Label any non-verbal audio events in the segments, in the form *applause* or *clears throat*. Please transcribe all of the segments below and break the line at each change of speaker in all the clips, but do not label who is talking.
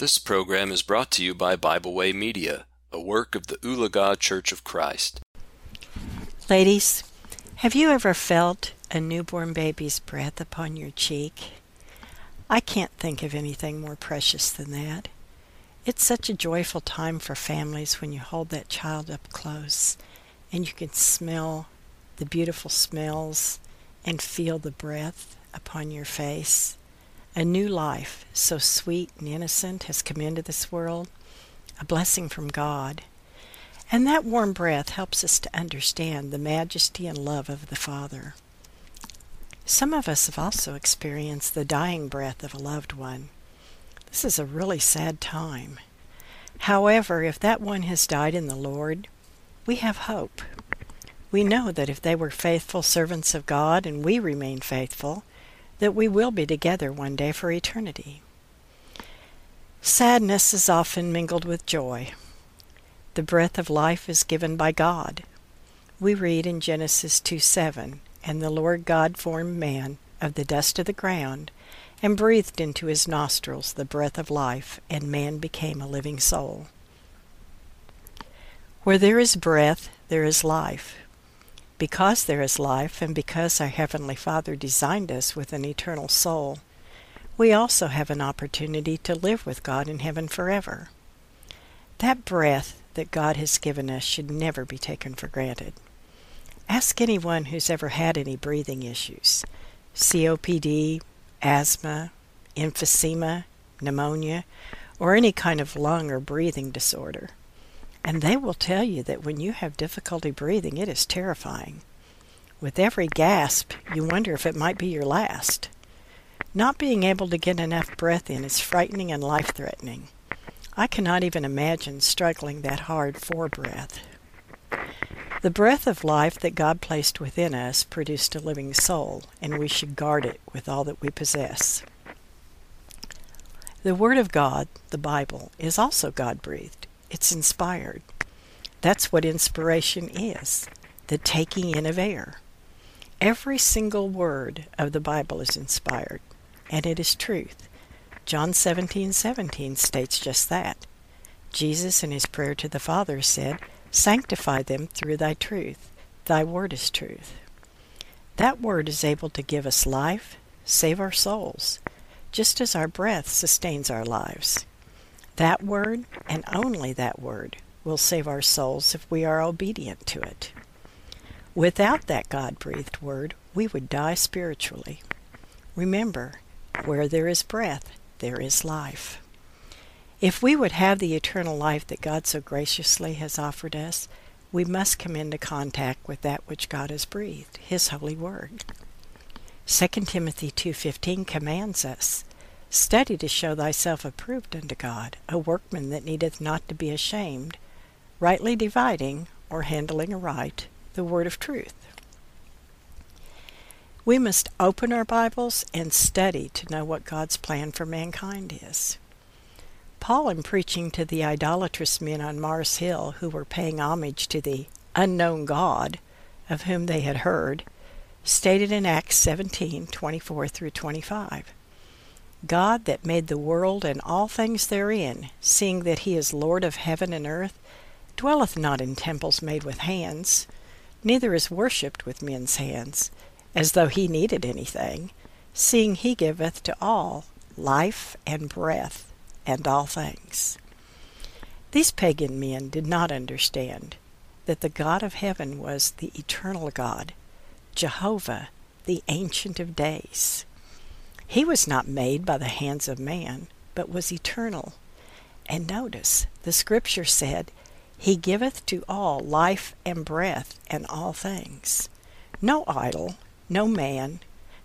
This program is brought to you by Bible Way Media, a work of the Ulaga Church of Christ.
Ladies, have you ever felt a newborn baby's breath upon your cheek? I can't think of anything more precious than that. It's such a joyful time for families when you hold that child up close and you can smell the beautiful smells and feel the breath upon your face. A new life, so sweet and innocent, has come into this world, a blessing from God. And that warm breath helps us to understand the majesty and love of the Father. Some of us have also experienced the dying breath of a loved one. This is a really sad time. However, if that one has died in the Lord, we have hope. We know that if they were faithful servants of God and we remain faithful, that we will be together one day for eternity. Sadness is often mingled with joy. The breath of life is given by God. We read in Genesis 2 7, And the Lord God formed man of the dust of the ground, and breathed into his nostrils the breath of life, and man became a living soul. Where there is breath, there is life. Because there is life, and because our Heavenly Father designed us with an eternal soul, we also have an opportunity to live with God in heaven forever. That breath that God has given us should never be taken for granted. Ask anyone who's ever had any breathing issues COPD, asthma, emphysema, pneumonia, or any kind of lung or breathing disorder. And they will tell you that when you have difficulty breathing, it is terrifying. With every gasp, you wonder if it might be your last. Not being able to get enough breath in is frightening and life threatening. I cannot even imagine struggling that hard for breath. The breath of life that God placed within us produced a living soul, and we should guard it with all that we possess. The Word of God, the Bible, is also God breathed. It's inspired. That's what inspiration is the taking in of air. Every single word of the Bible is inspired, and it is truth. John 17 17 states just that. Jesus, in his prayer to the Father, said, Sanctify them through thy truth. Thy word is truth. That word is able to give us life, save our souls, just as our breath sustains our lives. That word, and only that word, will save our souls if we are obedient to it. Without that God breathed word, we would die spiritually. Remember, where there is breath, there is life. If we would have the eternal life that God so graciously has offered us, we must come into contact with that which God has breathed, his holy word. 2 Timothy 2:15 commands us, Study to show thyself approved unto God, a workman that needeth not to be ashamed, rightly dividing, or handling aright, the word of truth. We must open our Bibles and study to know what God's plan for mankind is. Paul, in preaching to the idolatrous men on Mars Hill who were paying homage to the unknown God of whom they had heard, stated in Acts 17 24 through 25. God that made the world and all things therein, seeing that he is Lord of heaven and earth, dwelleth not in temples made with hands, neither is worshipped with men's hands, as though he needed anything, seeing he giveth to all life and breath and all things. These pagan men did not understand that the God of heaven was the eternal God, Jehovah, the Ancient of Days. He was not made by the hands of man, but was eternal. And notice, the scripture said, He giveth to all life and breath and all things. No idol, no man,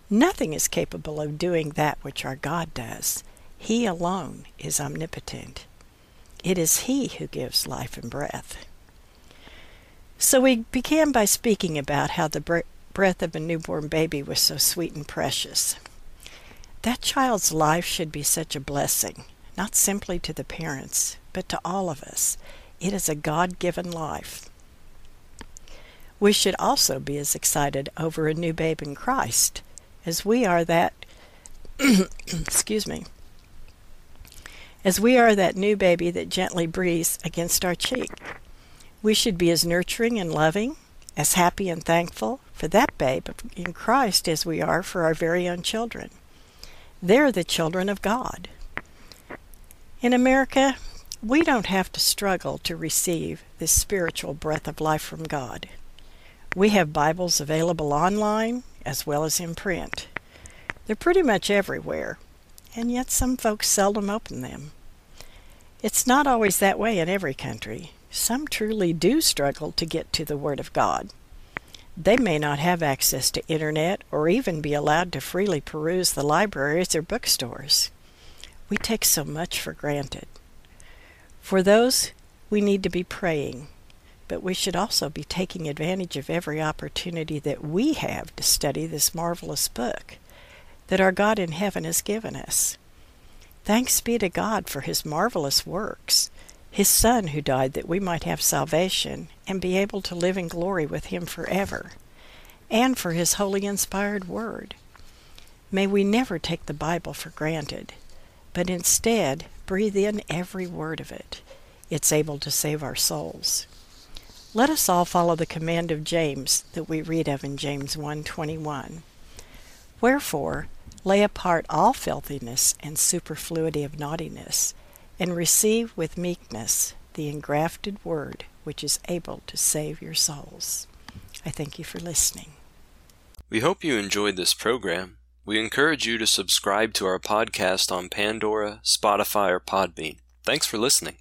nothing is capable of doing that which our God does. He alone is omnipotent. It is He who gives life and breath. So we began by speaking about how the breath of a newborn baby was so sweet and precious. That child's life should be such a blessing, not simply to the parents, but to all of us. It is a God given life. We should also be as excited over a new babe in Christ as we are that, *clears throat* excuse me, as we are that new baby that gently breathes against our cheek. We should be as nurturing and loving, as happy and thankful for that babe in Christ as we are for our very own children. They're the children of God. In America, we don't have to struggle to receive this spiritual breath of life from God. We have Bibles available online as well as in print. They're pretty much everywhere, and yet some folks seldom open them. It's not always that way in every country. Some truly do struggle to get to the Word of God. They may not have access to internet or even be allowed to freely peruse the libraries or bookstores. We take so much for granted. For those, we need to be praying, but we should also be taking advantage of every opportunity that we have to study this marvelous book that our God in heaven has given us. Thanks be to God for his marvelous works, his Son who died that we might have salvation and be able to live in glory with him forever, and for his holy inspired word. May we never take the Bible for granted, but instead breathe in every word of it. It's able to save our souls. Let us all follow the command of James that we read of in James 1:21. Wherefore, lay apart all filthiness and superfluity of naughtiness, and receive with meekness the engrafted word which is able to save your souls. I thank you for listening.
We hope you enjoyed this program. We encourage you to subscribe to our podcast on Pandora, Spotify, or Podbean. Thanks for listening.